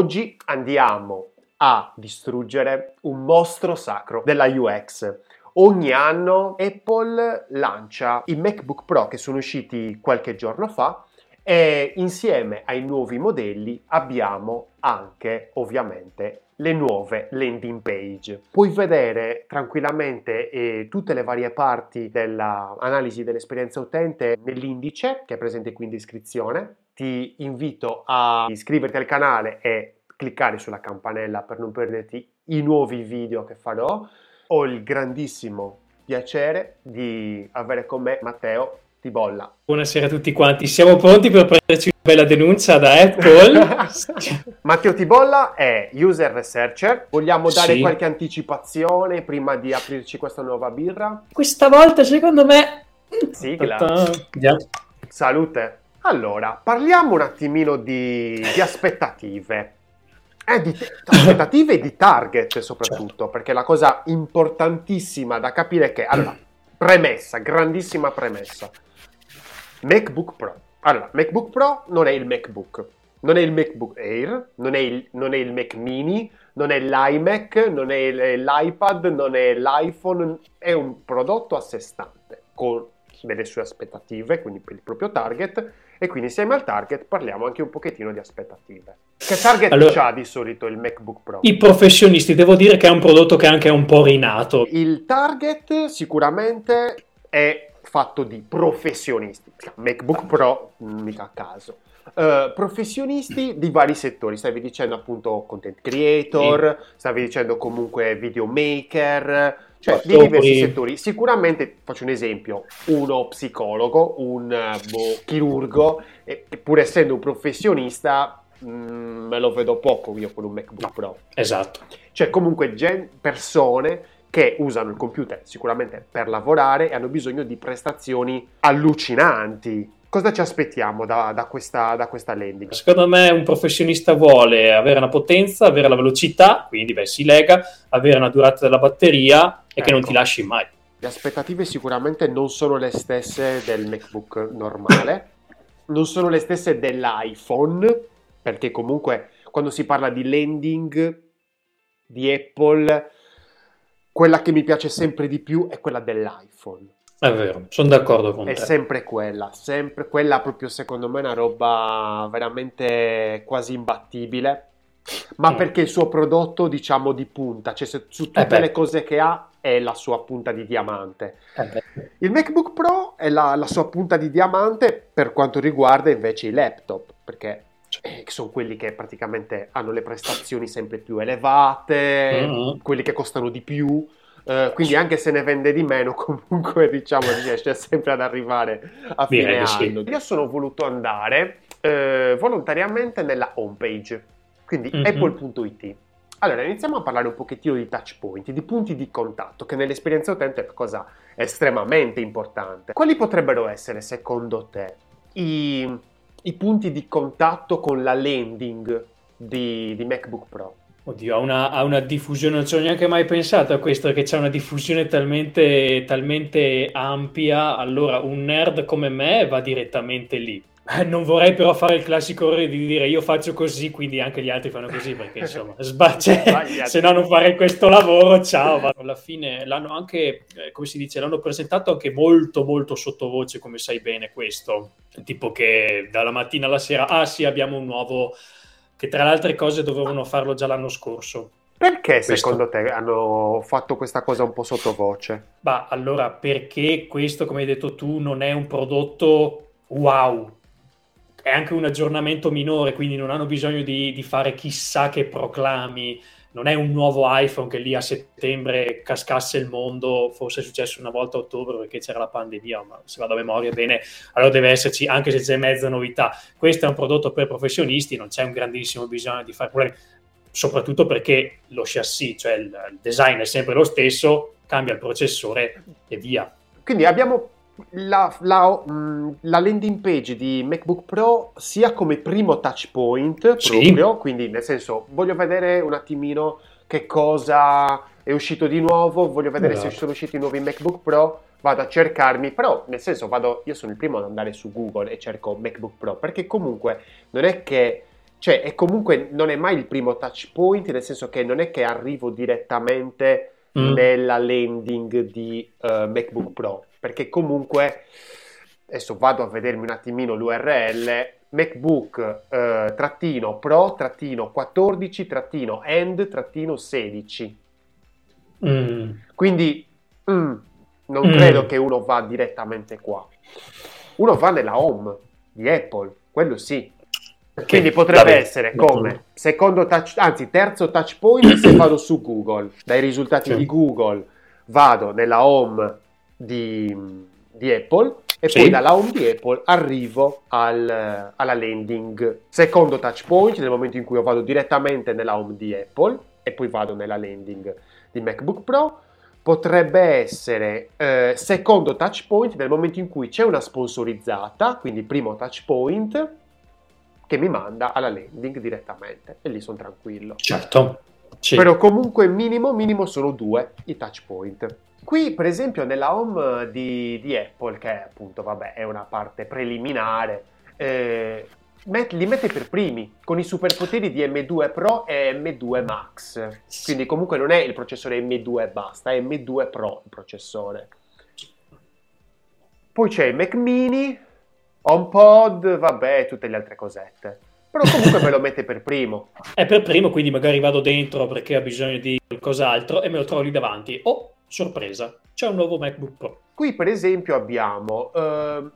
Oggi andiamo a distruggere un mostro sacro della UX. Ogni anno Apple lancia i MacBook Pro che sono usciti qualche giorno fa e insieme ai nuovi modelli abbiamo anche ovviamente le nuove landing page. Puoi vedere tranquillamente eh, tutte le varie parti dell'analisi dell'esperienza utente nell'indice che è presente qui in descrizione. Ti invito a iscriverti al canale e cliccare sulla campanella per non perderti i nuovi video che farò. Ho il grandissimo piacere di avere con me Matteo Tibolla. Buonasera a tutti quanti, siamo pronti per prenderci una bella denuncia da Apple? Matteo Tibolla è user researcher, vogliamo dare sì. qualche anticipazione prima di aprirci questa nuova birra? Questa volta secondo me... Sigla. Salute. Allora, parliamo un attimino di, di aspettative. Eh, di aspettative e di target soprattutto, certo. perché la cosa importantissima da capire è che, allora, premessa, grandissima premessa MacBook Pro. Allora, MacBook Pro non è il MacBook, non è il MacBook Air, non è il, non è il Mac mini, non è l'iMac, non è l'iPad, non è l'iPhone, è un prodotto a sé stante, con delle sue aspettative, quindi per il proprio target, e quindi insieme al target parliamo anche un pochettino di aspettative. Che target allora, ha di solito il MacBook Pro? I professionisti, devo dire che è un prodotto che è anche un po' rinato. Il target sicuramente è fatto di professionisti, MacBook Pro mica a caso, uh, professionisti di vari settori, stavi dicendo appunto content creator, stavi dicendo comunque videomaker, cioè di diversi settori. Sicuramente, faccio un esempio, uno psicologo, un boh, chirurgo, e, pur essendo un professionista, mm, me lo vedo poco io con un MacBook Pro. Esatto. Cioè comunque gen- persone che usano il computer sicuramente per lavorare e hanno bisogno di prestazioni allucinanti. Cosa ci aspettiamo da, da, questa, da, questa, landing? Secondo me un professionista vuole avere una potenza, avere la velocità, quindi beh, si lega, avere una durata della batteria e ecco. che non ti ecco. lasci mai. Le aspettative sicuramente non sono le stesse del MacBook normale, non sono le stesse dell'iPhone, perché comunque quando si parla di landing di Apple quella che mi piace sempre di più è quella dell'iPhone. È vero, sono d'accordo con è te. È sempre quella, sempre quella proprio secondo me è una roba veramente quasi imbattibile, ma mm. perché il suo prodotto diciamo di punta, cioè se, su tutte eh le cose che ha è la sua punta di diamante. Eh il MacBook Pro è la, la sua punta di diamante per quanto riguarda invece i laptop, perché eh, sono quelli che praticamente hanno le prestazioni sempre più elevate, mm-hmm. quelli che costano di più. Uh, quindi anche se ne vende di meno, comunque diciamo riesce sempre ad arrivare a fine anno. Sì. Io sono voluto andare uh, volontariamente nella homepage, quindi mm-hmm. apple.it. Allora, iniziamo a parlare un pochettino di touch point, di punti di contatto, che nell'esperienza utente è una cosa estremamente importante. Quali potrebbero essere, secondo te, i i punti di contatto con la landing di, di MacBook Pro. Oddio, ha una, ha una, diffusione, non ci ho neanche mai pensato a questo, che c'è una diffusione talmente, talmente ampia, allora un nerd come me va direttamente lì. Eh, non vorrei però fare il classico errore di dire io faccio così, quindi anche gli altri fanno così, perché insomma, sbacce, se no non farei questo lavoro, ciao. Alla fine l'hanno anche, eh, come si dice, l'hanno presentato anche molto molto sottovoce, come sai bene questo, tipo che dalla mattina alla sera, ah sì, abbiamo un nuovo, che tra le altre cose dovevano farlo già l'anno scorso. Perché questo. secondo te hanno fatto questa cosa un po' sottovoce? Bah, allora, perché questo, come hai detto tu, non è un prodotto wow, è anche un aggiornamento minore, quindi non hanno bisogno di, di, fare chissà che proclami. Non è un nuovo iPhone che lì a settembre cascasse il mondo, forse è successo una volta a ottobre perché c'era la pandemia, ma se vado a memoria bene, allora deve esserci, anche se c'è mezza novità. Questo è un prodotto per professionisti, non c'è un grandissimo bisogno di fare problemi, soprattutto perché lo chassis, cioè il design è sempre lo stesso, cambia il processore e via. Quindi abbiamo la, la, mm, la, landing page di MacBook Pro sia come primo touch point proprio, sì. quindi nel senso voglio vedere un attimino che cosa è uscito di nuovo, voglio vedere esatto. se sono usciti i nuovi MacBook Pro, vado a cercarmi, però nel senso vado, io sono il primo ad andare su Google e cerco MacBook Pro, perché comunque non è che cioè, è comunque non è mai il primo touch point, nel senso che non è che arrivo direttamente mm. nella landing di uh, MacBook Pro, perché comunque adesso vado a vedermi un attimino l'URL MacBook eh, trattino Pro trattino 14 trattino End trattino 16 mm. quindi mm, non mm. credo che uno va direttamente qua uno va nella home di Apple quello sì quindi potrebbe essere come secondo touch, anzi terzo touch point se vado su Google, dai risultati sì. di Google vado nella home di, di Apple e sì. poi dalla home di Apple arrivo al, alla landing. Secondo touch point nel momento in cui io vado direttamente nella home di Apple e poi vado nella landing di MacBook Pro. Potrebbe essere eh, secondo touch point nel momento in cui c'è una sponsorizzata, quindi primo touch point, che mi manda alla landing direttamente e lì sono tranquillo. Certo. Sì. Però comunque minimo, minimo sono due i touch point. Qui, per esempio, nella home di, di Apple, che appunto, vabbè, è una parte preliminare, eh, met, li mette per primi con i superpoteri di M2 Pro e M2 Max. Quindi, comunque, non è il processore M2 e basta, è M2 Pro il processore. Poi c'è il Mac Mini, HomePod, vabbè, tutte le altre cosette. Però comunque me lo mette per primo. È per primo, quindi magari vado dentro perché ha bisogno di qualcos'altro e me lo trovo lì davanti. Oh, sorpresa, c'è un nuovo MacBook Pro. Qui per esempio abbiamo eh,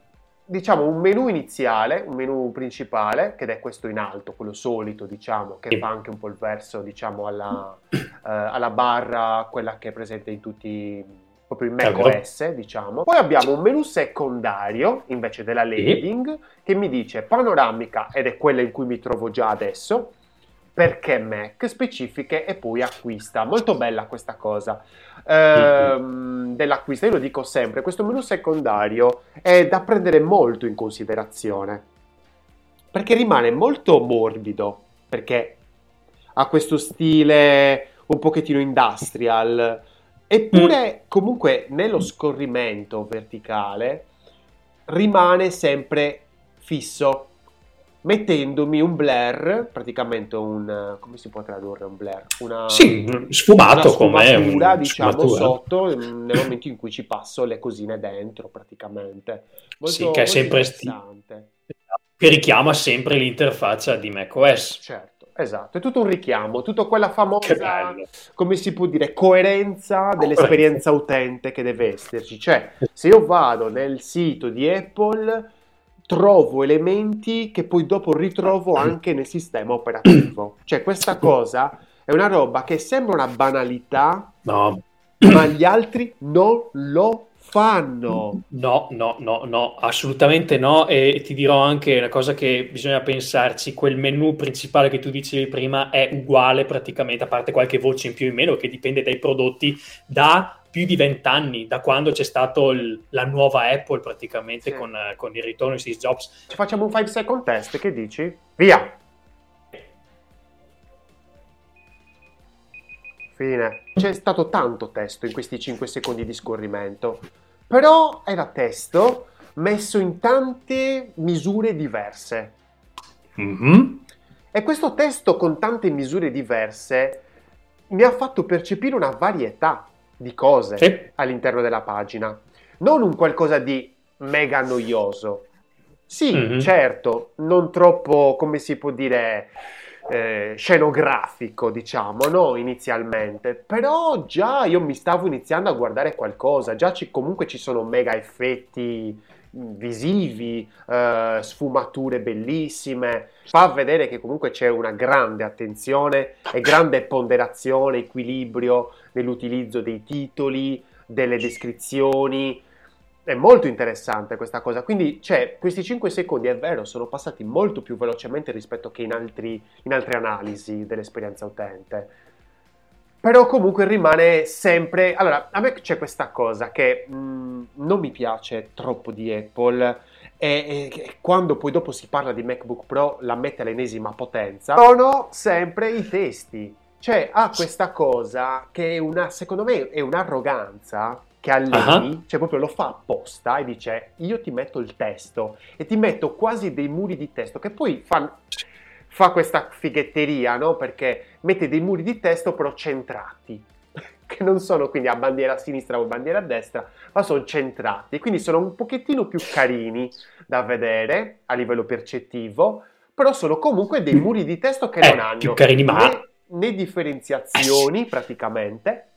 diciamo un menu iniziale, un menu principale, che è questo in alto, quello solito diciamo, che sì. fa anche un po' il verso diciamo alla, eh, alla barra, quella che è presente in tutti proprio in macOS, diciamo. Poi abbiamo un menu secondario, invece della landing, sì. che mi dice panoramica, ed è quella in cui mi trovo già adesso, perché Mac, specifiche e poi acquista. Molto bella questa cosa ehm, dell'acquisto. Io lo dico sempre, questo menu secondario è da prendere molto in considerazione perché rimane molto morbido, perché ha questo stile un pochettino industrial, eppure mm. comunque nello scorrimento verticale rimane sempre fisso mettendomi un blur, praticamente un... come si può tradurre un blur? Una, sì, sfumato come diciamo, sfumatura. sotto nel momento in cui ci passo le cosine dentro, praticamente. Molto, sì, che è sempre interessante. Che richiama sempre l'interfaccia di macOS. Certo. Esatto, è tutto un richiamo, tutta quella famosa, come si può dire, coerenza dell'esperienza utente che deve esserci. Cioè, se io vado nel sito di Apple, trovo elementi che poi dopo ritrovo anche nel sistema operativo. Cioè questa cosa è una roba che sembra una banalità, no. ma gli altri non lo fanno. No, no, no, no, assolutamente no. E ti dirò anche una cosa che bisogna pensarci: quel menu principale che tu dicevi prima è uguale praticamente, a parte qualche voce in più o in meno, che dipende dai prodotti, da più di vent'anni, da quando c'è stata la nuova Apple praticamente sì. con, con, il ritorno di Steve Jobs. Ci facciamo un 5 second test, che dici? Via! Fine. C'è stato tanto testo in questi 5 secondi di scorrimento, però era testo messo in tante misure diverse. Mm-hmm. E questo testo con tante misure diverse mi ha fatto percepire una varietà di cose sì. all'interno della pagina, non un qualcosa di mega noioso. Sì, mm-hmm. certo, non troppo, come si può dire, eh, scenografico, diciamo, no? Inizialmente, però già io mi stavo iniziando a guardare qualcosa, già ci, comunque ci sono mega effetti visivi, eh, sfumature bellissime, fa vedere che comunque c'è una grande attenzione e grande ponderazione, equilibrio nell'utilizzo dei titoli, delle descrizioni. È molto interessante questa cosa. Quindi, cioè, questi 5 secondi è vero, sono passati molto più velocemente rispetto che in, altri, in altre analisi dell'esperienza utente. Però comunque rimane sempre... Allora, a me c'è questa cosa che mh, mm, non mi piace troppo di Apple e, e, quando poi dopo si parla di MacBook Pro la mette all'ennesima potenza, sono sempre i testi. Cioè ha questa cosa che è una, secondo me è un'arroganza che ha lei, uh-huh. cioè proprio lo fa apposta e dice io ti metto il testo e ti metto quasi dei muri di testo che poi fanno fa questa fighetteria, no? Perché mette dei muri di testo però centrati, che non sono quindi a bandiera a sinistra o bandiera a destra, ma sono centrati, quindi sono un pochettino più carini da vedere a livello percettivo, però sono comunque dei muri di testo che eh, non hanno più carini, ma... né, né differenziazioni praticamente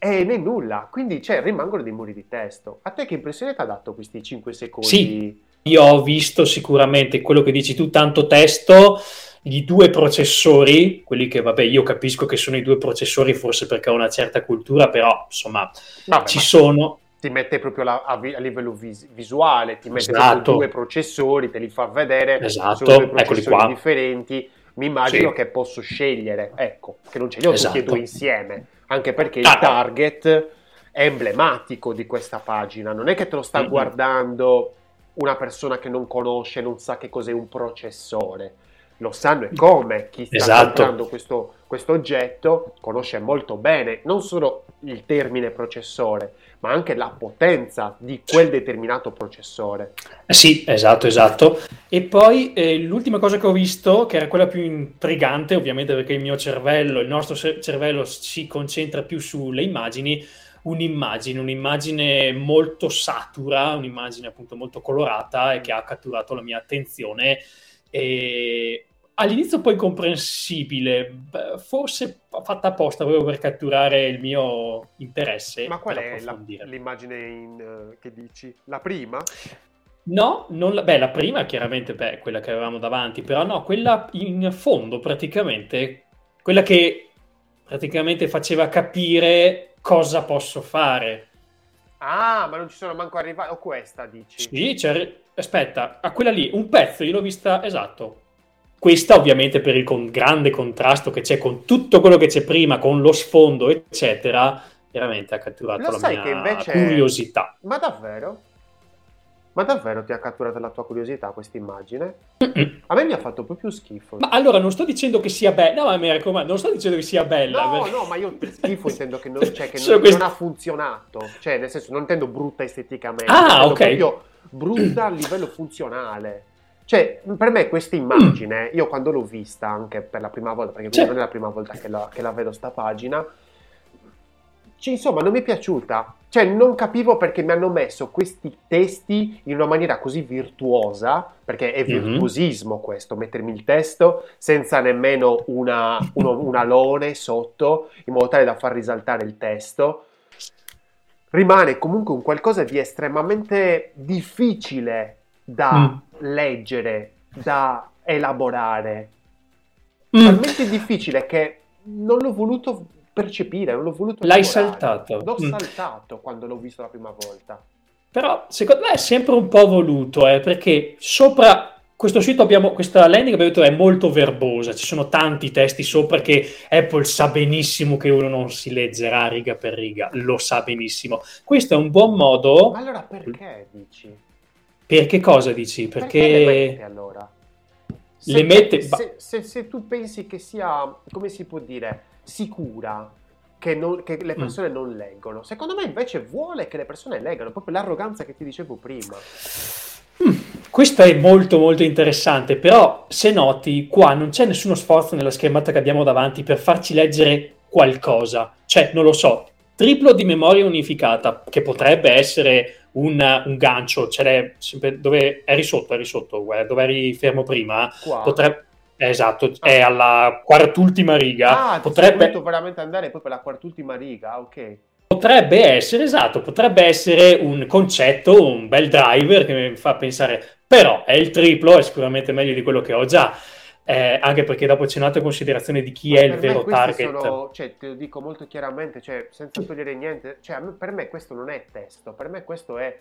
e né nulla, quindi cioè, rimangono dei muri di testo. A te che impressione ti ha dato questi 5 secondi? Sì io ho visto sicuramente quello che dici tu, tanto testo, i due processori, quelli che vabbè io capisco che sono i due processori forse perché ho una certa cultura, però insomma vabbè, ci sono. Ti mette proprio la, a, a, livello vis- visuale, ti mette esatto. due processori, te li fa vedere, esatto. sono due processori differenti, mi immagino sì. che posso scegliere, ecco, che non ce li ho esatto. tutti e due insieme, anche perché il target è emblematico di questa pagina, non è che te lo sta mm-hmm. guardando una persona che non conosce, non sa che cos'è un processore. Lo sanno e come chi sta esatto. comprando questo, questo oggetto conosce molto bene non solo il termine processore, ma anche la potenza di quel determinato processore. Eh sì, esatto, esatto. E poi eh, l'ultima cosa che ho visto, che era quella più intrigante, ovviamente perché il mio cervello, il nostro cervello si concentra più sulle immagini, un'immagine, un'immagine molto satura, un'immagine appunto molto colorata e che ha catturato la mia attenzione. E all'inizio poi comprensibile, forse fatta apposta proprio per catturare il mio interesse. Ma qual è la, l'immagine in, uh, che dici? La prima? No, la, beh, la prima chiaramente beh, quella che avevamo davanti, però no, quella in fondo praticamente, quella che praticamente faceva capire cosa posso fare. Ah, ma non ci sono manco arrivati. O questa dici? Sì, c'è... aspetta, a quella lì, un pezzo, io l'ho vista esatto. Questa ovviamente per il con grande contrasto che c'è con tutto quello che c'è prima, con lo sfondo, eccetera, veramente ha catturato Lo la mia curiosità. Ma davvero? Ma davvero ti ha catturato la tua curiosità questa immagine? A me mi ha fatto proprio schifo. Ma allora non sto dicendo che sia bella, no, ma mi raccomando, non sto dicendo che sia bella. No, no, ma io schifo intendo che, non, cioè, che non, questi... non, ha funzionato. Cioè, nel senso, non intendo brutta esteticamente. Ah, ok. proprio brutta a livello funzionale. Cioè, per me questa immagine, io quando l'ho vista anche per la prima volta, perché cioè. non è la prima volta che la, che la vedo sta pagina, cioè, insomma, non mi è piaciuta. Cioè, non capivo perché mi hanno messo questi testi in una maniera così virtuosa, perché è mhm. virtuosismo mm-hmm. questo, mettermi il testo senza nemmeno una, uno, un alone sotto, in modo tale da far risaltare il testo. Rimane comunque un qualcosa di estremamente difficile da mm. leggere, da elaborare. Mm. Talmente difficile che non l'ho voluto percepire, non l'ho voluto L'hai saltato. L'ho mm. saltato quando l'ho visto la prima volta. Però secondo me è sempre un po' voluto, eh, perché sopra questo sito abbiamo, questa landing abbiamo detto è molto verbosa, ci sono tanti testi sopra che Apple sa benissimo che uno non si leggerà riga per riga, lo sa benissimo. Questo è un buon modo... Ma allora perché dici? Perché cosa dici? Perché... perché le mette allora? Se, le mette... Se, se, se tu pensi che sia, come si può dire sicura che, non, che le mm. persone mm. non leggono. Secondo me invece vuole che le persone leggano, proprio l'arroganza che ti dicevo prima. Mm. Questo è molto molto interessante, però se noti qua non c'è nessuno sforzo nella schermata che abbiamo davanti per farci leggere qualcosa. Cioè, non lo so, triplo di memoria unificata, che potrebbe essere un, un gancio, cioè dove eri sotto, eri sotto, guarda, dove eri fermo prima, potrebbe Esatto, ah. è alla quartultima riga. Ah, potrebbe veramente andare poi per la quartultima riga, ok. Potrebbe essere, esatto, potrebbe essere un concetto, un bel driver che mi fa pensare, però è il triplo, è sicuramente meglio di quello che ho già. Eh, anche perché dopo c'è un'altra considerazione di chi Ma è il vero target. Sono, cioè, te lo dico molto chiaramente, cioè, senza togliere niente, cioè, per me questo non è testo, per me questo è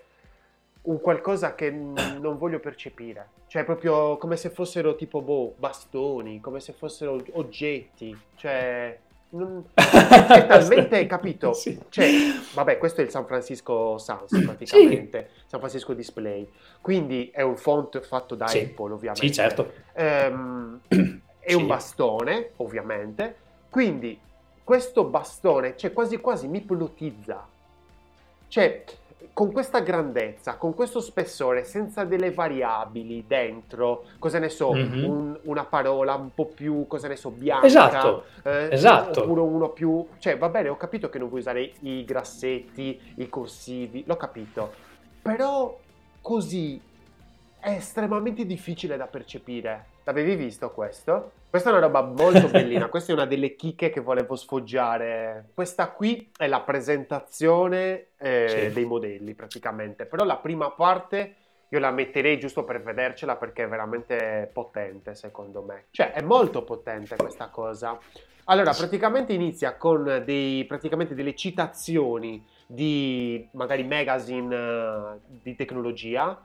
un qualcosa che non voglio percepire. Cioè, proprio come se fossero tipo, boh, bastoni, come se fossero oggetti. Cioè, non... è talmente capito. Sì. Cioè, vabbè, questo è il San Francisco Sans praticamente, sì. San Francisco Display. Quindi è un font fatto da sì. Apple, ovviamente. Sì, certo. Ehm, è un bastone, ovviamente. Quindi questo bastone, cioè quasi quasi mi ipnotizza. Cioè, con questa grandezza, con questo spessore, senza delle variabili dentro, cosa ne so, mm-hmm. un, una parola un po' più, cosa ne so, bianca. Esatto, eh, esatto. Oppure uno più... Cioè, va bene, ho capito che non vuoi usare i grassetti, i corsivi, l'ho capito. Però così è estremamente difficile da percepire. L'avevi visto questo? Questa è una roba molto bellina, questa è una delle chicche che volevo sfoggiare. Questa qui è la presentazione eh, sì. dei modelli praticamente, però la prima parte io la metterei giusto per vedercela perché è veramente potente secondo me. Cioè è molto potente questa cosa. Allora, praticamente inizia con dei, praticamente delle citazioni di magari magazine uh, di tecnologia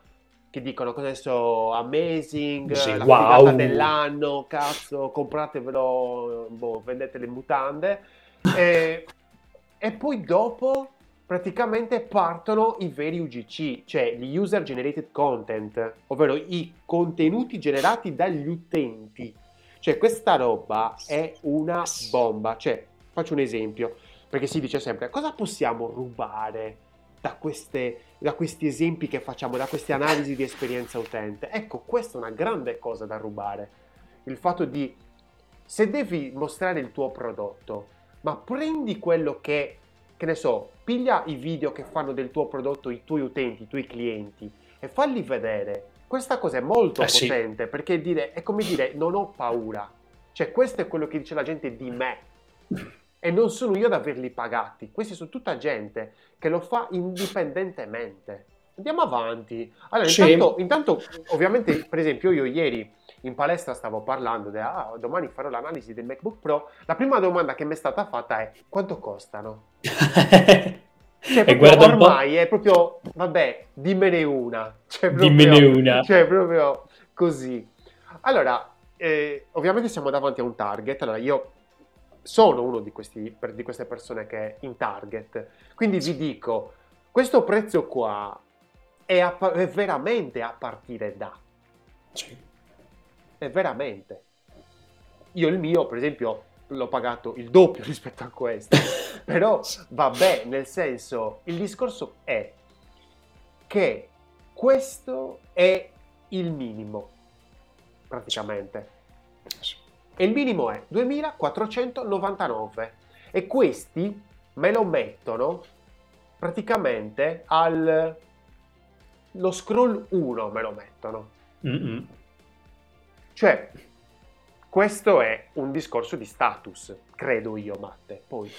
che dicono cosa so, amazing, sì, la wow. dell'anno, cazzo, compratevelo, boh, vendete le mutande. E, e poi dopo praticamente partono i veri UGC, cioè gli user generated content, ovvero i contenuti generati dagli utenti. Cioè questa roba è una bomba, cioè faccio un esempio, perché si dice sempre cosa possiamo rubare da, queste, da questi esempi che facciamo, da queste analisi di esperienza utente. Ecco, questa è una grande cosa da rubare. Il fatto di, se devi mostrare il tuo prodotto, ma prendi quello che, che ne so, piglia i video che fanno del tuo prodotto i tuoi utenti, i tuoi clienti e falli vedere. Questa cosa è molto eh potente sì. perché dire, è come dire non ho paura. Cioè questo è quello che dice la gente di me e non sono io ad averli pagati, questi sono tutta gente che lo fa indipendentemente. Andiamo avanti. Allora, sì. intanto, intanto, ovviamente, per esempio, io ieri in palestra stavo parlando di ah, domani farò l'analisi del MacBook Pro. La prima domanda che mi è stata fatta è quanto costano? cioè, proprio, ormai è proprio, vabbè, dimmene una. Cioè, proprio, dimmene una. Cioè, proprio così. Allora, eh, ovviamente siamo davanti a un target. Allora, io sono uno di, questi, di queste persone che è in target. Quindi vi dico, questo prezzo qua è, a, è veramente a partire da. Sì. È veramente. Io il mio, per esempio, l'ho pagato il doppio rispetto a questo. Però vabbè, nel senso, il discorso è che questo è il minimo, praticamente. Sì e il minimo è 2499 e questi me lo mettono praticamente al lo scroll 1 me lo mettono. Mm-mm. cioè questo è un discorso di status credo io Matte. Poi.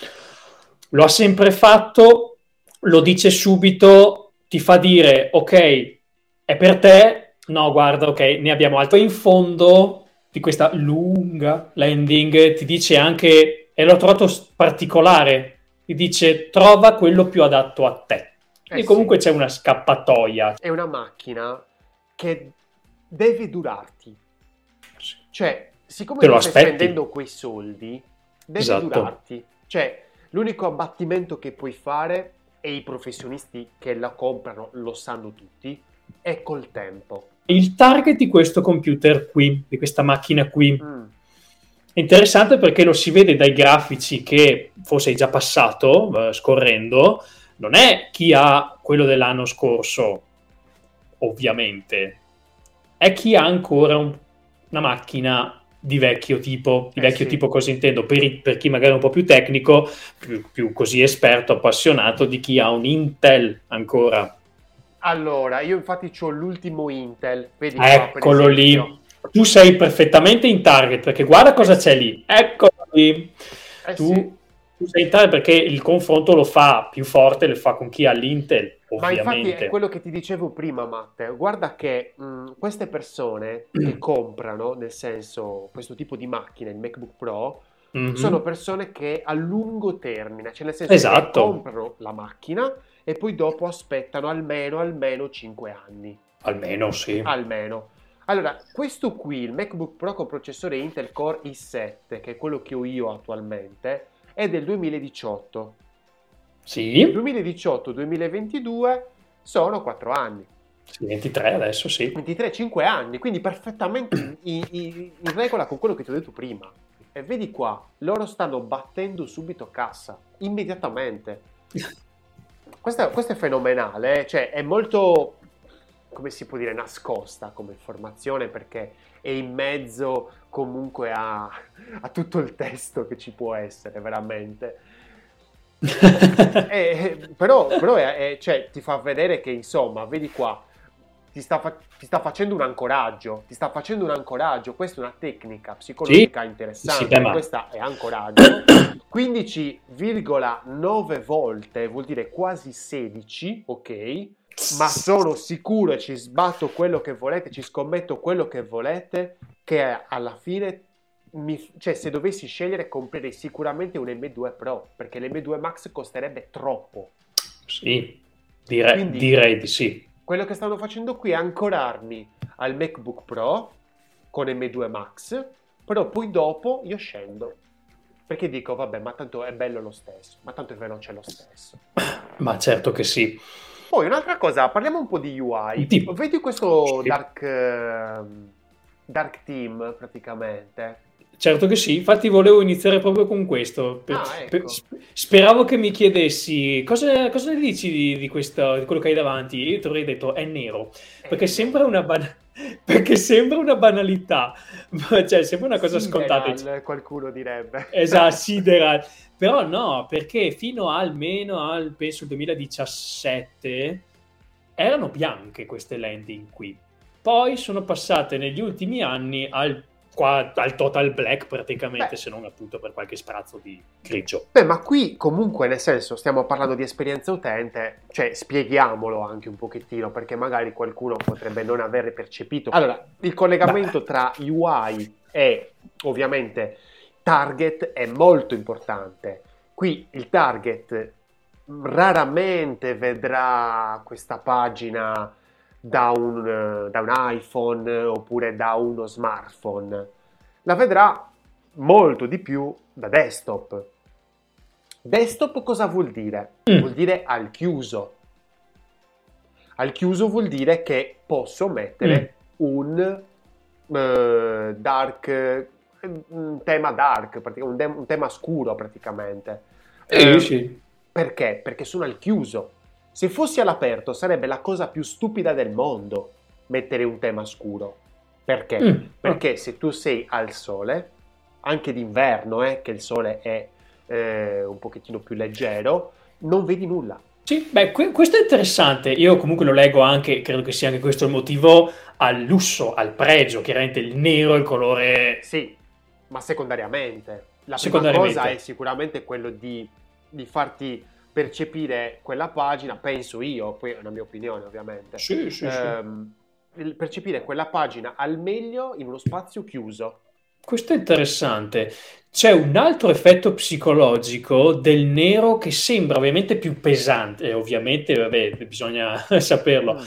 Lo ha sempre fatto lo dice subito ti fa dire ok è per te. No guarda ok ne abbiamo altro in fondo di questa lunga landing ti dice anche, e l'ho trovato particolare, ti dice trova quello più adatto a te. Eh e comunque sì. c'è una scappatoia. È una macchina che deve durarti. Cioè, siccome Te stai spendendo quei soldi, deve esatto. durarti. Cioè, l'unico abbattimento che puoi fare, e i professionisti che la comprano lo sanno tutti, è col tempo il target di questo computer qui, di questa macchina qui. Mm. È interessante perché lo si vede dai grafici che forse hai già passato, eh, scorrendo, non è chi ha quello dell'anno scorso, ovviamente, è chi ha ancora un, una macchina di vecchio tipo, di eh vecchio sì. tipo cosa intendo, per, per, chi magari è un po' più tecnico, più, più così esperto, appassionato di chi ha un Intel ancora allora, io infatti ho l'ultimo Intel, vedi Eccolo qua, lì. Tu sei perfettamente in target, perché guarda cosa c'è lì. Eccolo lì. Eh tu, sì. tu, sei in target perché il confronto lo fa più forte, lo fa con chi ha l'Intel, ovviamente. Ma infatti è quello che ti dicevo prima, Matte. Guarda che mh, queste persone che comprano, nel senso, questo tipo di macchina, il MacBook Pro, mm-hmm. sono persone che a lungo termine, cioè nel senso esatto. che comprano la macchina e poi dopo aspettano almeno, almeno 5 anni. Almeno, sì. Almeno. Allora, questo qui, il MacBook Pro con processore Intel Core i7, che è quello che ho io attualmente, è del 2018. Sì. 2018-2022 sono 4 anni. 23 adesso, sì. 23, 5 anni, quindi perfettamente in, in, in regola con quello che ti ho detto prima. E vedi qua, loro stanno battendo subito cassa, immediatamente. Questo, questo è fenomenale, eh. cioè è molto, come si può dire, nascosta come informazione perché è in mezzo comunque a, a tutto il testo che ci può essere, veramente. eh, però, però è, è, cioè, ti fa vedere che insomma, vedi qua, ti sta, fa- ti sta, facendo un ancoraggio, ti sta facendo un ancoraggio, questa è una tecnica psicologica sì, interessante, sì, questa è ancoraggio, 15,9 volte vuol dire quasi 16, ok? Ma sono sicuro e ci sbatto quello che volete, ci scommetto quello che volete, che alla fine mi, cioè, se dovessi scegliere, comprerei sicuramente un M2 Pro perché l'M2 Max costerebbe troppo. Sì, dire, Quindi, direi di sì. Quello che stanno facendo qui è ancorarmi al MacBook Pro con M2 Max, però poi dopo io scendo. Perché dico, vabbè, ma tanto è bello lo stesso, ma tanto è veloce lo stesso. Ma certo che sì. Poi un'altra cosa, parliamo un po' di UI. Tipo. Vedi questo dark, uh, dark Team praticamente? Certo che sì, infatti volevo iniziare proprio con questo. Per, ah, ecco. per, speravo che mi chiedessi cosa, cosa ne dici di, di, questo, di, quello che hai davanti. Io ti avrei detto è nero, è perché, Sembra una ban- perché sembra una banalità, cioè sembra una cosa sideral, scontata. qualcuno direbbe. Esatto, sideral. Però no, perché fino almeno al, penso, 2017 erano bianche queste landing qui. Poi sono passate negli ultimi anni al qua al total black praticamente, Beh. se non appunto per qualche sprazzo di grigio. Beh, ma qui comunque nel senso stiamo parlando di esperienza utente, cioè spieghiamolo anche un pochettino perché magari qualcuno potrebbe non aver percepito. Allora, il collegamento Beh. tra UI e ovviamente target è molto importante. Qui il target raramente vedrà questa pagina da un, da un iPhone oppure da uno smartphone, la vedrà molto di più da desktop. Desktop cosa vuol dire? Mm. Vuol dire al chiuso. Al chiuso vuol dire che posso mettere mm. un uh, dark, un tema dark, un, de- un tema scuro praticamente. Eh, eh, sì. Perché? Perché sono al chiuso. Se fossi all'aperto sarebbe la cosa più stupida del mondo mettere un tema scuro. Perché? Mm. Perché se tu sei al sole, anche d'inverno, eh, che il sole è eh, un pochettino più leggero, non vedi nulla. Sì, beh, que- questo è interessante. Io comunque lo leggo anche, credo che sia anche questo il motivo, al lusso, al pregio. Chiaramente il nero è il colore... Sì, ma secondariamente. La prima cosa è sicuramente quello di, di farti percepire quella pagina, penso io, poi è una mia opinione ovviamente, sì, sì, ehm, sì. percepire quella pagina al meglio in uno spazio chiuso. Questo è interessante. C'è un altro effetto psicologico del nero che sembra ovviamente più pesante, ovviamente, vabbè, bisogna saperlo, mm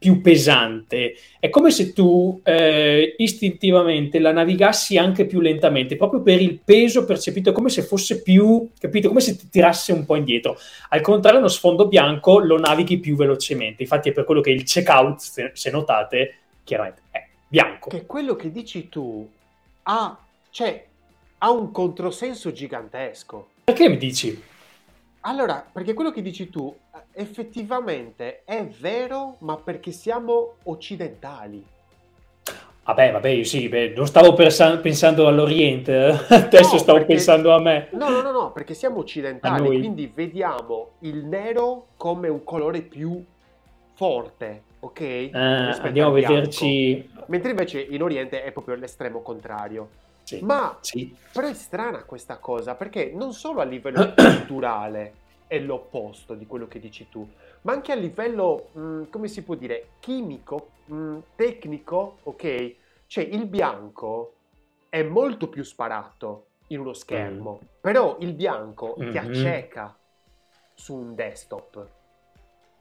più pesante. È come se tu eh, istintivamente la navigassi anche più lentamente, proprio per il peso percepito, come se fosse più, capito? Come se ti tirasse un po' indietro. Al contrario, uno sfondo bianco lo navighi più velocemente. Infatti, è per quello che il checkout, se, se notate, chiaramente è bianco. Che quello che dici tu ha, cioè, ha un controsenso gigantesco. Perché mi dici? Allora, perché quello che dici tu effettivamente è vero, ma perché siamo occidentali. Vabbè, vabbè, sì, beh, non stavo persa- pensando all'Oriente, eh. adesso no, stavo perché... pensando a me. No, no, no, no, perché siamo occidentali, quindi vediamo il nero come un colore più forte, ok? Eh, andiamo a vederci... Mentre invece in Oriente è proprio l'estremo contrario. Sì, Ma sì. però è strana questa cosa, perché non solo a livello culturale è l'opposto di quello che dici tu, ma anche a livello, mh, mm, come si può dire, chimico, mh, mm, tecnico, ok? Cioè il bianco è molto più sparato in uno schermo, mm. però il bianco mm-hmm. ti acceca su un desktop.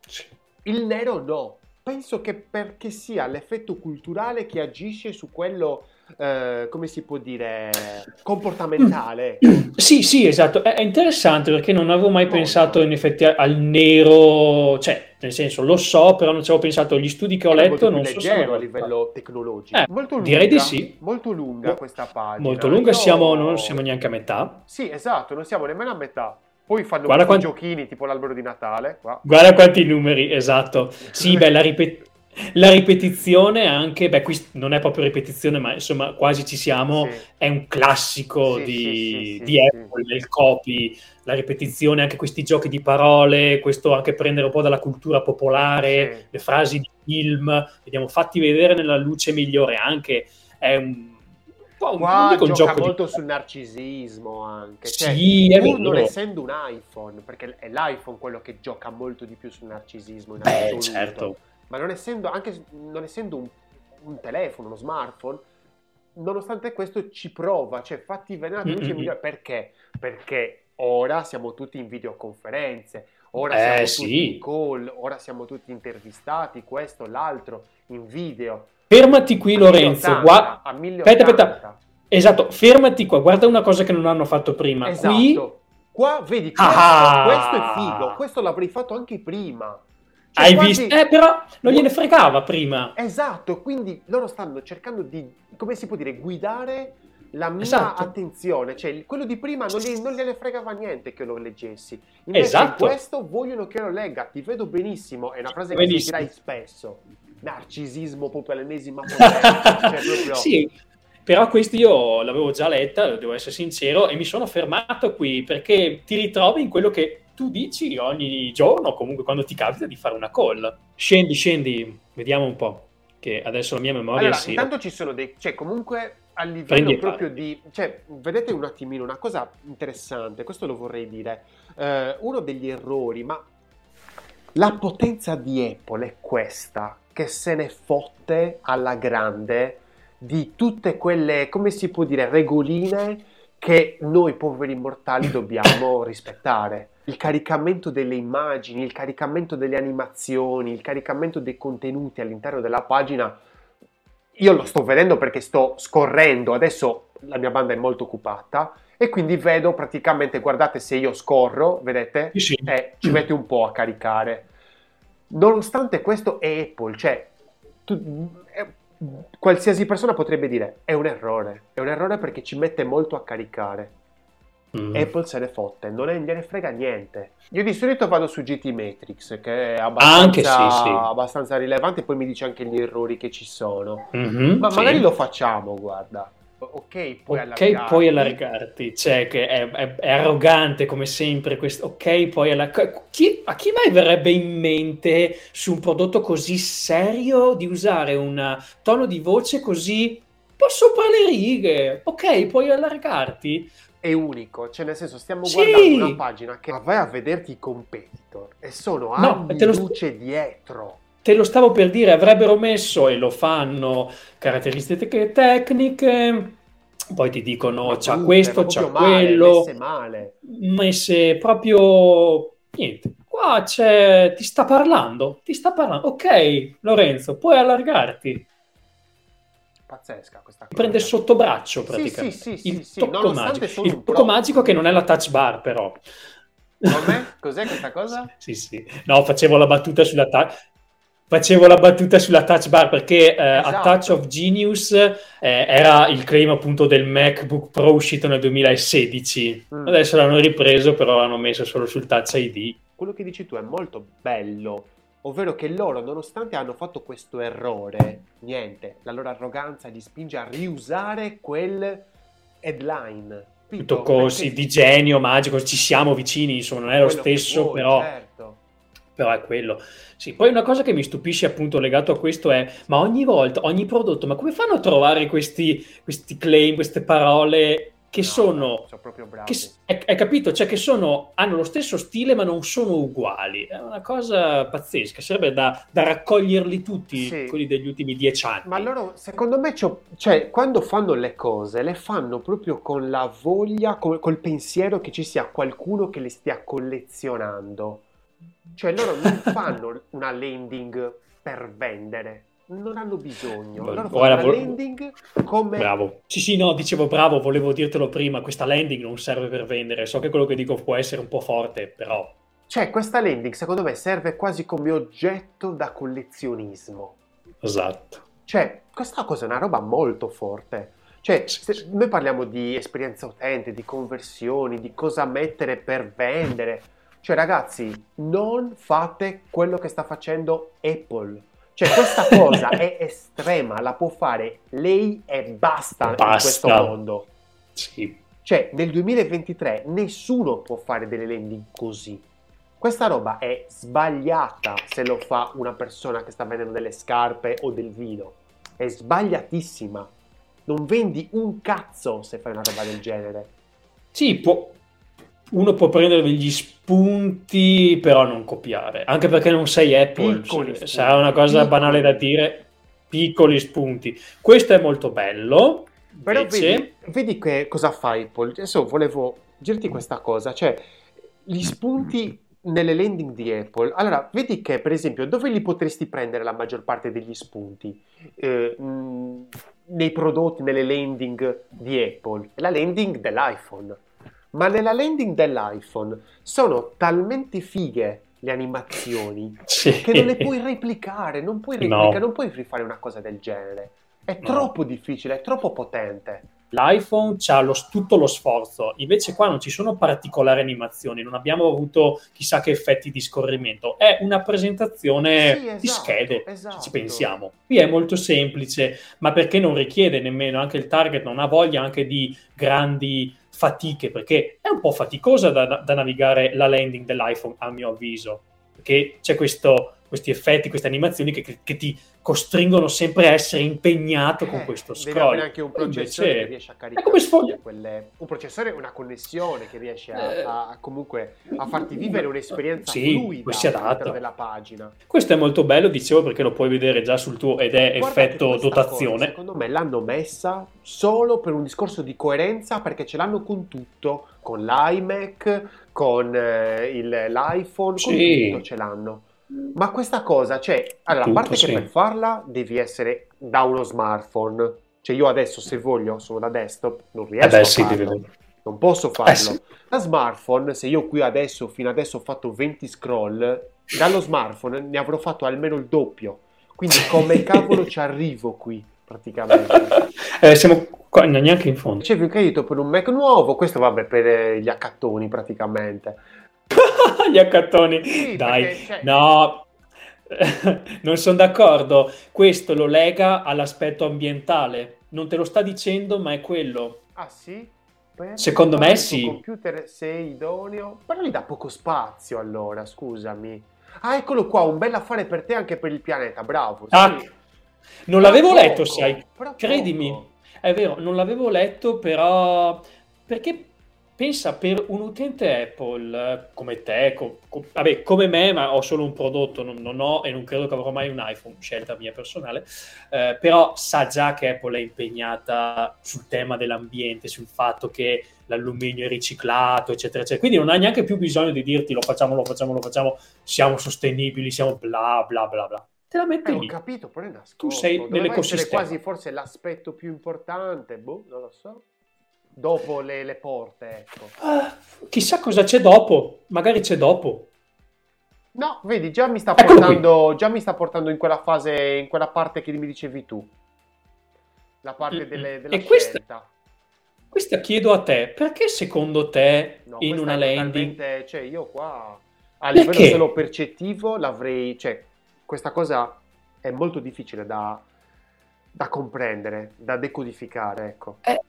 Sì. Il nero no. Penso che perché sia l'effetto culturale che agisce su quello eh, come si può dire, comportamentale. Sì, sì, esatto. È, interessante perché non avevo mai no, pensato no. in effetti al nero, cioè, nel senso, lo so, però non ci avevo pensato. Gli studi che ho è letto non so se a livello tecnologico. Eh, molto lunga, direi di sì. Molto lunga questa pagina. Molto lunga, Io... siamo, non siamo neanche a metà. Sì, esatto, non siamo nemmeno a metà. Poi fanno guarda quanti... giochini tipo l'albero di Natale. Qua. Guarda quanti numeri, esatto. Sì, beh, la, ripet- la ripetizione anche, beh, qui non è proprio ripetizione, ma insomma quasi ci siamo, sì. è un classico sì, di, sì, di Apple, nel copy, la ripetizione, anche questi giochi di parole, questo anche prendere un po' dalla cultura popolare, le frasi di film, vediamo fatti vedere nella luce migliore, anche è un po' un Qua gioca gioco molto di... sul narcisismo anche. Cioè, sì, è pur non essendo un iPhone, perché è l'iPhone quello che gioca molto di più sul narcisismo in Beh, certo. Ma non essendo, anche non essendo un, un, telefono, uno smartphone, nonostante questo ci prova, cioè fatti luce migliore. Perché? Perché ora siamo tutti in videoconferenze, ora eh, siamo sì. tutti in call, ora siamo tutti intervistati, questo, l'altro, in video Fermati qui, Lorenzo. Gua... Aspetta, aspetta. Esatto, fermati qua. Guarda una cosa che non hanno fatto prima. Esatto. Qui... Qua, vedi, questo, ah. questo è figo. Questo l'avrei fatto anche prima. Cioè, Hai quasi... visto? Eh, però non gliene fregava prima. Esatto, quindi loro stanno cercando di, come si può dire, guidare la mia esatto. attenzione. Cioè, quello di prima non, gli, non gliene fregava niente che lo leggessi. Invece esatto. questo vogliono che lo legga. Ti vedo benissimo. È una frase che dirai spesso narcisismo proprio all'ennesima potenza. cioè proprio... Sì, però questo io l'avevo già letta, devo essere sincero, e mi sono fermato qui perché ti ritrovi in quello che tu dici ogni giorno, comunque quando ti capita di fare una call. Scendi, scendi, vediamo un po', che adesso la mia memoria allora, si... intanto ci sono dei... cioè comunque a livello Prendi proprio di... cioè, vedete un attimino una cosa interessante, questo lo vorrei dire. Uh, uno degli errori, ma la potenza di Apple è questa, che se ne fotte alla grande di tutte quelle, come si può dire, regoline che noi poveri mortali dobbiamo rispettare. Il caricamento delle immagini, il caricamento delle animazioni, il caricamento dei contenuti all'interno della pagina, io lo sto vedendo perché sto scorrendo, adesso la mia banda è molto occupata e quindi vedo praticamente, guardate se io scorro, vedete, sì. eh, ci mette un po' a caricare. Nonostante questo è Apple, cioè tu, è, qualsiasi persona potrebbe dire è un errore, è un errore perché ci mette molto a caricare. Mm. Apple se ne fotte, non gliene frega niente. Io di solito vado su GT Matrix, che è abbastanza, sì, sì. abbastanza rilevante, poi mi dice anche gli errori che ci sono. Mm-hmm, Ma magari lo facciamo, guarda ok, puoi okay, allargarti. puoi allargarti, cioè che è, è, è, arrogante come sempre questo, ok, puoi allargarti. a chi mai verrebbe in mente su un prodotto così serio di usare un tono di voce così un po' sopra le righe? Ok, puoi allargarti. È unico, cioè nel senso stiamo sì. guardando una pagina che vai a vederti i competitor e sono no, anni lo... luce dietro te lo stavo per dire, avrebbero messo e lo fanno caratteristiche tecniche, poi ti dicono c'ha tutte, questo, c'ha male, quello, messe male, messe proprio niente. Qua c'è, ti sta parlando, ti sta parlando. Ok, Lorenzo, puoi allargarti. Pazzesca questa cosa. Prende sotto braccio praticamente. Sì, sì, sì, il sì, tocco, magico. Il tocco magico che non è la touch bar però. Com'è? Cos'è questa cosa? sì, sì. No, facevo la battuta sulla touch facevo la battuta sulla touch bar perché eh, esatto. a Touch of Genius eh, era il claim appunto del MacBook Pro uscito nel 2016 mm. adesso l'hanno ripreso però l'hanno messo solo sul Touch ID quello che dici tu è molto bello ovvero che loro nonostante hanno fatto questo errore niente la loro arroganza li spinge a riusare quel headline tutto così di genio magico ci siamo vicini insomma non è lo stesso vuoi, però certo però è quello. Sì, poi una cosa che mi stupisce appunto legato a questo è, ma ogni volta, ogni prodotto, ma come fanno a trovare questi, questi claim, queste parole che no, sono, sono proprio bravi. Che, hai capito? Cioè che sono, hanno lo stesso stile ma non sono uguali. È una cosa pazzesca, sarebbe da, da raccoglierli tutti, sì. quelli degli ultimi dieci anni. Ma loro, secondo me, cioè, quando fanno le cose, le fanno proprio con la voglia, col, col pensiero che ci sia qualcuno che le stia collezionando. Cioè loro non fanno una landing per vendere, non hanno bisogno. Loro fanno Guarda, una landing come... Bravo. Sì, sì, no, dicevo bravo, volevo dirtelo prima, questa landing non serve per vendere. So che quello che dico può essere un po' forte, però... Cioè, questa landing secondo me serve quasi come oggetto da collezionismo. Esatto. Cioè, questa cosa è una roba molto forte. Cioè, noi parliamo di esperienza utente, di conversioni, di cosa mettere per vendere. Cioè, ragazzi, non fate quello che sta facendo Apple. Cioè, questa cosa è estrema, la può fare lei e basta, basta. in questo mondo. Sì. Cioè, nel 2023 nessuno può fare delle landing così. Questa roba è sbagliata se lo fa una persona che sta vendendo delle scarpe o del vino. È sbagliatissima. Non vendi un cazzo se fai una roba del genere. Sì, può, uno può prendere degli spunti, però non copiare. Anche perché non sei Apple. Piccoli sarà una cosa piccoli. banale da dire. Piccoli spunti. Questo è molto bello. Però invece... vedi, vedi che cosa fa Apple. Adesso volevo dirti questa cosa. Cioè, gli spunti nelle landing di Apple, allora vedi che per esempio dove li potresti prendere la maggior parte degli spunti? Eh, mh, nei prodotti, nelle landing di Apple, la landing dell'iPhone. Ma nella landing dell'iPhone sono talmente fighe le animazioni sì. che non le puoi replicare, non puoi replicare, no. non puoi rifare una cosa del genere. È no. troppo difficile, è troppo potente l'iPhone ha lo, tutto lo sforzo, invece qua non ci sono particolari animazioni, non abbiamo avuto chissà che effetti di scorrimento, è una presentazione sì, esatto, di schede, esatto. ci pensiamo. Qui è molto semplice, ma perché non richiede nemmeno, anche il target non ha voglia anche di grandi fatiche, perché è un po' faticosa da, da navigare la landing dell'iPhone, a mio avviso, perché c'è questo questi effetti, queste animazioni che, che, ti costringono sempre a essere impegnato eh, con questo scroll. Devi anche un processore Invece, che riesce a caricare come sfoglia. Quelle, un processore, una connessione che riesce a, eh, a, comunque a farti vivere un'esperienza sì, fluida all'interno della pagina. Questo è molto bello, dicevo, perché lo puoi vedere già sul tuo ed è Guarda effetto dotazione. Cosa, secondo me l'hanno messa solo per un discorso di coerenza perché ce l'hanno con tutto, con l'iMac, con eh, il, l'iPhone, sì. con tutto ce l'hanno ma questa cosa, cioè, allora, a parte sì. che per farla devi essere da uno smartphone. Cioè, io adesso se voglio sono da desktop, non riesco eh beh, a sì, farlo. Devi... Non posso farlo. Eh sì. Da smartphone, se io qui adesso, fino adesso ho fatto 20 scroll, dallo smartphone ne avrò fatto almeno il doppio. Quindi come cavolo ci arrivo qui, praticamente? eh, siamo qua, neanche in fondo. Ricevi un credito per un Mac nuovo, questo vabbè per eh, gli accattoni praticamente. Gli accattoni. Sì, Dai, perché, no, non sono d'accordo. Questo lo lega all'aspetto ambientale. Non te lo sta dicendo, ma è quello. Ah sì? Per Secondo me sì. Il computer sei idoneo, però gli dà poco spazio allora, scusami. Ah, eccolo qua, un bel affare per te anche per il pianeta, bravo. Sì. Ah, non l'avevo poco, letto, sai. Credimi. È vero, non l'avevo letto, però perché pensa per un utente Apple come te, co- co- vabbè, come me, ma ho solo un prodotto, non, non, ho e non credo che avrò mai un iPhone, scelta mia personale, eh, però sa già che Apple è impegnata sul tema dell'ambiente, sul fatto che l'alluminio è riciclato, eccetera, eccetera. Quindi non ha neanche più bisogno di dirti lo facciamo, lo facciamo, lo facciamo, siamo sostenibili, siamo bla bla bla bla. Te la metti eh, lì. Ho capito, però è nascosto. Tu sei nell'ecosistema. quasi forse l'aspetto più importante, boh, non lo so dopo le, le porte. Ecco. Uh, chissà cosa c'è dopo, magari c'è dopo. No, vedi, già mi sta portando, già mi sta portando in quella fase, in quella parte che mi dicevi tu. La parte delle, della e questa, questa chiedo a te, perché secondo te no, in una landing... Cioè, io qua a livello perché? solo percettivo l'avrei... Cioè, questa cosa è molto difficile da, da comprendere, da decodificare, ecco. Eh,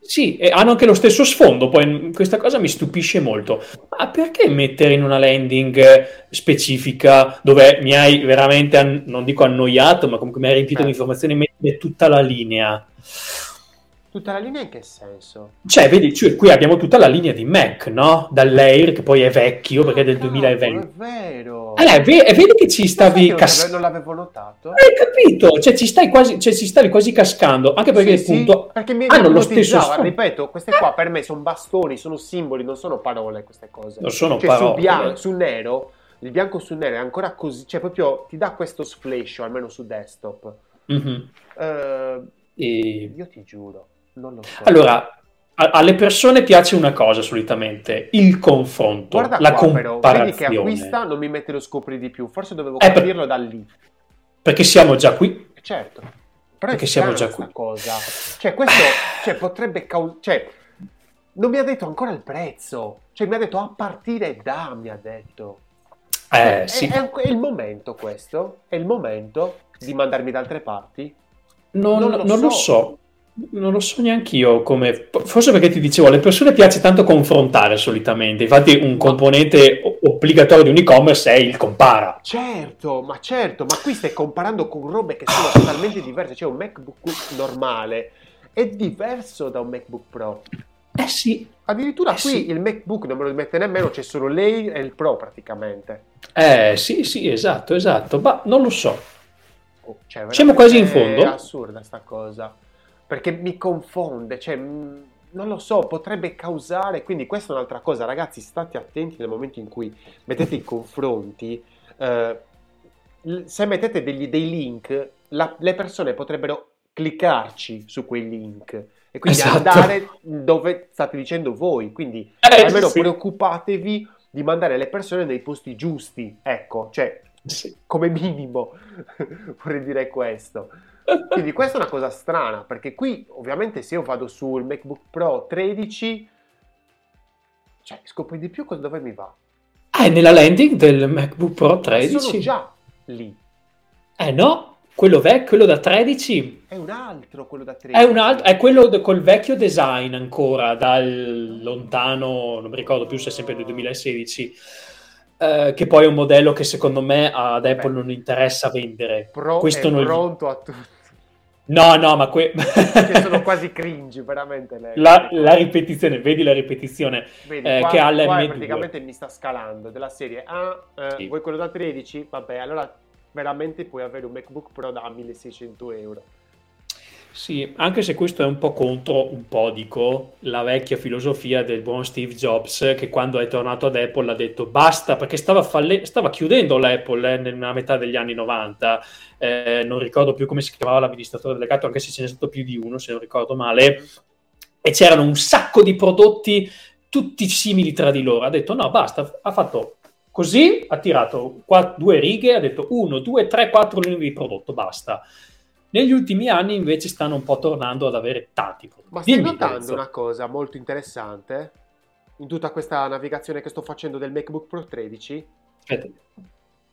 sì, e hanno anche lo stesso sfondo, poi questa cosa mi stupisce molto. Ma perché mettere in una landing specifica dove mi hai veramente, non dico annoiato, ma comunque mi hai riempito eh. di informazioni, mettere tutta la linea? Tutta la linea in che senso? Cioè, vedi, cioè, qui abbiamo tutta la linea di Mac, no? Dall'Air, che poi è vecchio, perché è del 2020. È vero. Allora, vedi che ci stavi cascando. Non l'avevo notato. Hai capito? Cioè, ci, stai quasi, cioè, ci stavi quasi cascando, anche perché, sì, appunto, sì, perché mi hanno lo stesso... Ripeto, queste qua per me sono bastoni, sono simboli, non sono parole queste cose. Non sono cioè, parole. Su, bian- su nero, il bianco su nero è ancora così, cioè proprio ti dà questo splash, almeno su desktop. Mm-hmm. Uh, e... Io ti giuro non lo so. Allora, a- alle persone piace una cosa solitamente, il confronto, Guarda la qua, comparazione. Però, vedi che acquista non mi mette lo scopri di più, forse dovevo eh, capirlo per... da lì. Perché siamo già qui. Certo. Però perché siamo già qui. cosa. Cioè, questo cioè, potrebbe causare... Cioè, non mi ha detto ancora il prezzo. Cioè, mi ha detto a partire da, mi ha detto. Eh, è, sì. È, è, il momento questo? È il momento di mandarmi da altre parti? Non, non, lo, non so. lo so. Non lo so neanche io come. Forse perché ti dicevo, alle persone piace tanto confrontare solitamente. Infatti, un componente obbligatorio di un e-commerce è il compara. Certo, ma certo, ma qui stai comparando con robe che sono totalmente diverse. Cioè, un MacBook normale è diverso da un MacBook Pro. Eh sì. Addirittura eh qui sì. il MacBook non me lo mette nemmeno, c'è solo lei e il Pro praticamente. Eh sì, sì, esatto, esatto. Ma non lo so. Oh, cioè, Siamo quasi in fondo. È assurda sta cosa perché mi confonde, cioè mm, non lo so, potrebbe causare, quindi questa è un'altra cosa, ragazzi, state attenti nel momento in cui mettete i confronti, eh, se mettete degli, dei link, la, le persone potrebbero cliccarci su quei link e quindi esatto. andare dove state dicendo voi, quindi eh, almeno sì. preoccupatevi di mandare le persone nei posti giusti, ecco, cioè sì. come minimo vorrei dire questo. Quindi questa è una cosa strana, perché qui ovviamente se io vado sul MacBook Pro 13, cioè scopri di più dove mi va. Eh, nella landing del MacBook Pro 13. Sono già lì. Eh no, quello vecchio, quello da 13. È un altro quello da 13. È, un altro, è quello de, col vecchio design ancora, dal lontano, non mi ricordo più se è sempre del 2016 eh, che poi è un modello che secondo me ad Apple Beh, non interessa vendere. Pro Questo è non... pronto a tutto. No, no, ma que... sono quasi cringe, veramente. Le... La, la, ripetizione, vedi la ripetizione vedi, eh, qua, che ha l'M2. praticamente mi sta scalando della serie A, eh, sì. vuoi quello da 13? Vabbè, allora veramente puoi avere un MacBook Pro da 1600 euro. Sì, anche se questo è un po' contro, un po' dico, la vecchia filosofia del buon Steve Jobs che quando è tornato ad Apple ha detto basta perché stava, falle- stava chiudendo l'Apple eh, nella metà degli anni 90, eh, non ricordo più come si chiamava l'amministratore delegato anche se ce n'è stato più di uno se non ricordo male, e c'erano un sacco di prodotti tutti simili tra di loro, ha detto no basta, ha fatto così, ha tirato qua, due righe, ha detto uno, due, tre, quattro linee di prodotto, basta negli ultimi anni invece stanno un po' tornando ad avere tanti prodotti. Ma stai Dimmi, notando penso. una cosa molto interessante in tutta questa navigazione che sto facendo del MacBook Pro 13? Aspetta,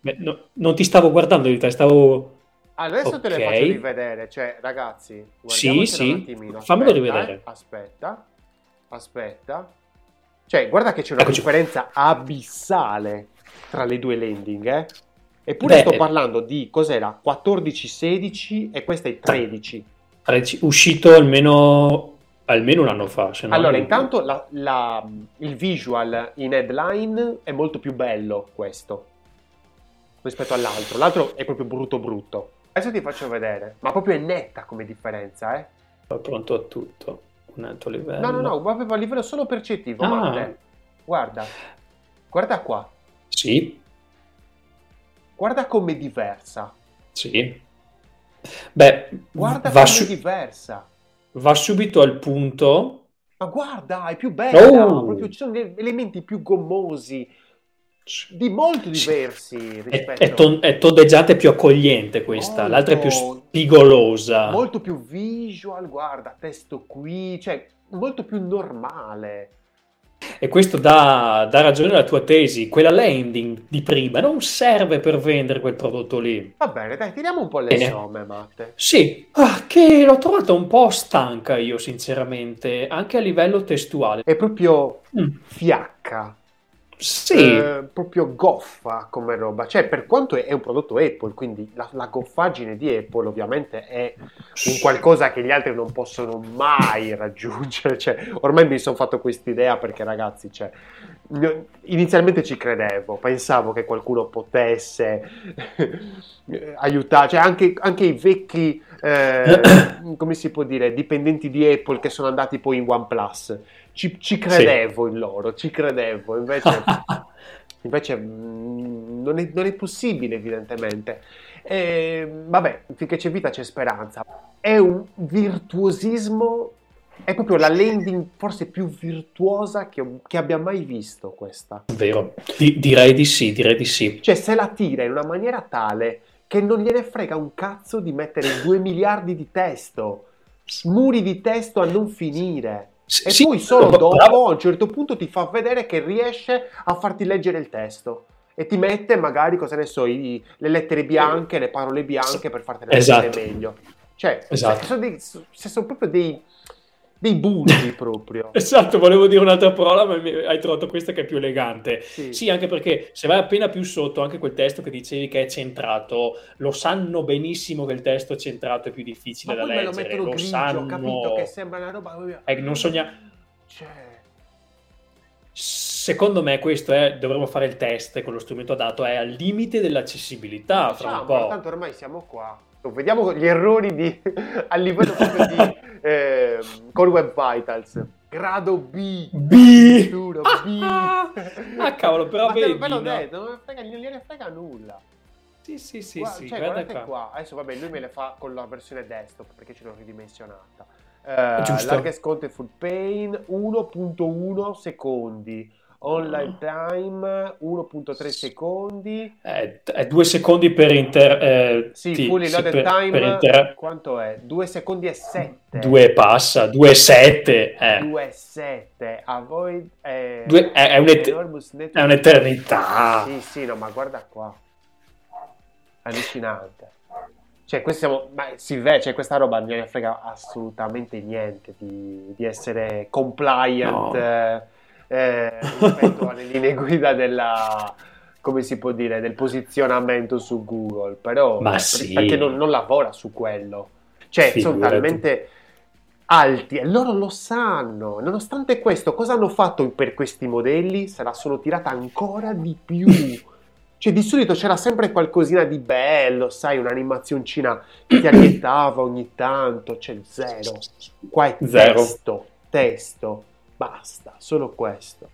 Beh, no, non ti stavo guardando di te, stavo... Adesso okay. te le faccio rivedere, cioè ragazzi, sì, sì. un attimino. Aspetta, Fammelo rivedere. Eh, aspetta, aspetta. Cioè, guarda che c'è una Eccoci. differenza abissale tra le due landing, eh? Eppure Beh, sto parlando di cos'era 14-16 e questa è 13. 13 uscito almeno, almeno un anno fa. allora, intanto la, la, il visual in headline è molto più bello questo rispetto all'altro. L'altro è proprio brutto brutto. Adesso ti faccio vedere, ma proprio è netta come differenza, eh? Sono pronto a tutto, un alto livello. No, no, no, proprio a livello solo percettivo. Ah. Guarda, guarda qua. Sì. Guarda com'è diversa. Sì. Beh, guarda com'è su- diversa. Va subito al punto. Ma guarda, è più bella. Oh. Proprio, ci sono elementi più gommosi, di molto diversi. È, è, ton- è tondeggiata e più accogliente questa, molto, l'altra è più spigolosa. Molto più visual, guarda, testo qui, cioè molto più normale. E questo dà, dà, ragione alla tua tesi, quella landing di prima non serve per vendere quel prodotto lì. Va bene, dai, tiriamo un po' le bene. somme, Matte. Sì, ah, che l'ho trovata un po' stanca io, sinceramente, anche a livello testuale. È proprio mm. fiacca sì. eh, proprio goffa come roba. Cioè, per quanto è, un prodotto Apple, quindi la, la, goffaggine di Apple ovviamente è un qualcosa che gli altri non possono mai raggiungere. Cioè, ormai mi sono fatto questa idea perché, ragazzi, cioè, inizialmente ci credevo, pensavo che qualcuno potesse aiutare, cioè anche, anche i vecchi, eh, come si può dire, dipendenti di Apple che sono andati poi in OnePlus ci, ci credevo sì. in loro, ci credevo, invece, invece mm, non, è, non, è, possibile evidentemente. E, vabbè, finché c'è vita c'è speranza. È un virtuosismo, è proprio la landing forse più virtuosa che, che abbia mai visto questa. Vero, Di, direi di sì, direi di sì. Cioè se la tira in una maniera tale che non gliene frega un cazzo di mettere 2 miliardi di testo, muri di testo a non finire. E sì, poi solo dopo bravo. a un certo punto ti fa vedere che riesce a farti leggere il testo e ti mette magari, cosa ne so, i, le lettere bianche, le parole bianche per fartele esatto. leggere meglio. Cioè, esatto. sono, dei, sono proprio dei, dei bulli proprio. esatto, volevo dire un'altra parola, ma hai trovato questa che è più elegante. Sì. sì. anche perché se vai appena più sotto, anche quel testo che dicevi che è centrato, lo sanno benissimo che il testo centrato è più difficile ma da leggere. Ma lo mettono lo grigio, sanno... capito che sembra una roba... Eh, non sogna... Cioè... Secondo me questo è, dovremmo fare il test con lo strumento adatto, è al limite dell'accessibilità. Fra un po'. Tanto ormai siamo qua. Vediamo gli errori di, a livello proprio di eh, Core Web Vitals. Grado B. B. Giuro, B. ah, cavolo, però Ma vedi. Ma no? detto, non, frega, non gliene frega nulla. Sì, sì, sì, Gua- sì. Cioè, guardate qua. qua. Adesso, vabbè, lui me le fa con la versione desktop perché ce l'ho ridimensionata. Uh, largest contentful pain 1.1 secondi online time 1.3 secondi. Eh, è 2 secondi per inter eh, sì, sì fully loaded per, time per inter... quanto è? 2 secondi e 7 2 passa 2 e 7 eh. 2 e 7 avoid eh, Due, è, è, un'et- è un'eternità. Sì sì no ma guarda qua. Allucinante. Cioè, siamo, ma Silve, cioè, questa roba non ne frega assolutamente niente di, di essere compliant no. eh, eh, rispetto alle linee guida della, come si può dire, del posizionamento su Google, però Ma sì. perché non, non, lavora su quello. Cioè, Figurati. sono talmente alti e loro lo sanno. Nonostante questo, cosa hanno fatto per questi modelli? Se la sono tirata ancora di più. Cioè, di solito c'era sempre qualcosina di bello, sai, un'animazioncina che ti allietava ogni tanto. C'è zero. Qua è zero. testo, testo. Basta, solo questo.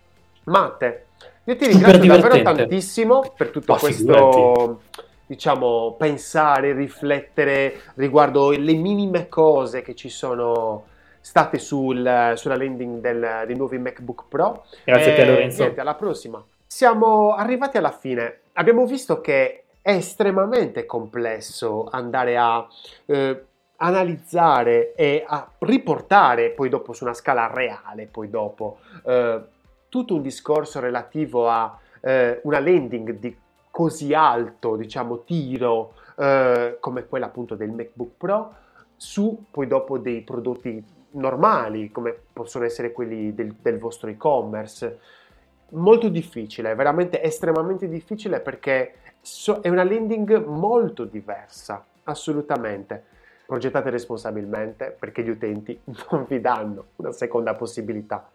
Matte, io ti ringrazio davvero tantissimo per tutto Ma questo, figurati. diciamo, pensare, riflettere riguardo le minime cose che ci sono state sul, sulla landing del, dei nuovi MacBook Pro. Grazie a te Lorenzo. Niente, alla prossima. Siamo arrivati alla fine. Abbiamo visto che è estremamente complesso andare a eh, analizzare e a riportare poi dopo su una scala reale, poi dopo, eh, tutto un discorso relativo a eh, una landing di così alto, diciamo, tiro eh, come quella appunto del MacBook Pro su poi dopo dei prodotti normali come possono essere quelli del, del vostro e-commerce. Molto difficile, veramente estremamente difficile perché so, è una landing molto diversa, assolutamente progettate responsabilmente perché gli utenti non vi danno una seconda possibilità.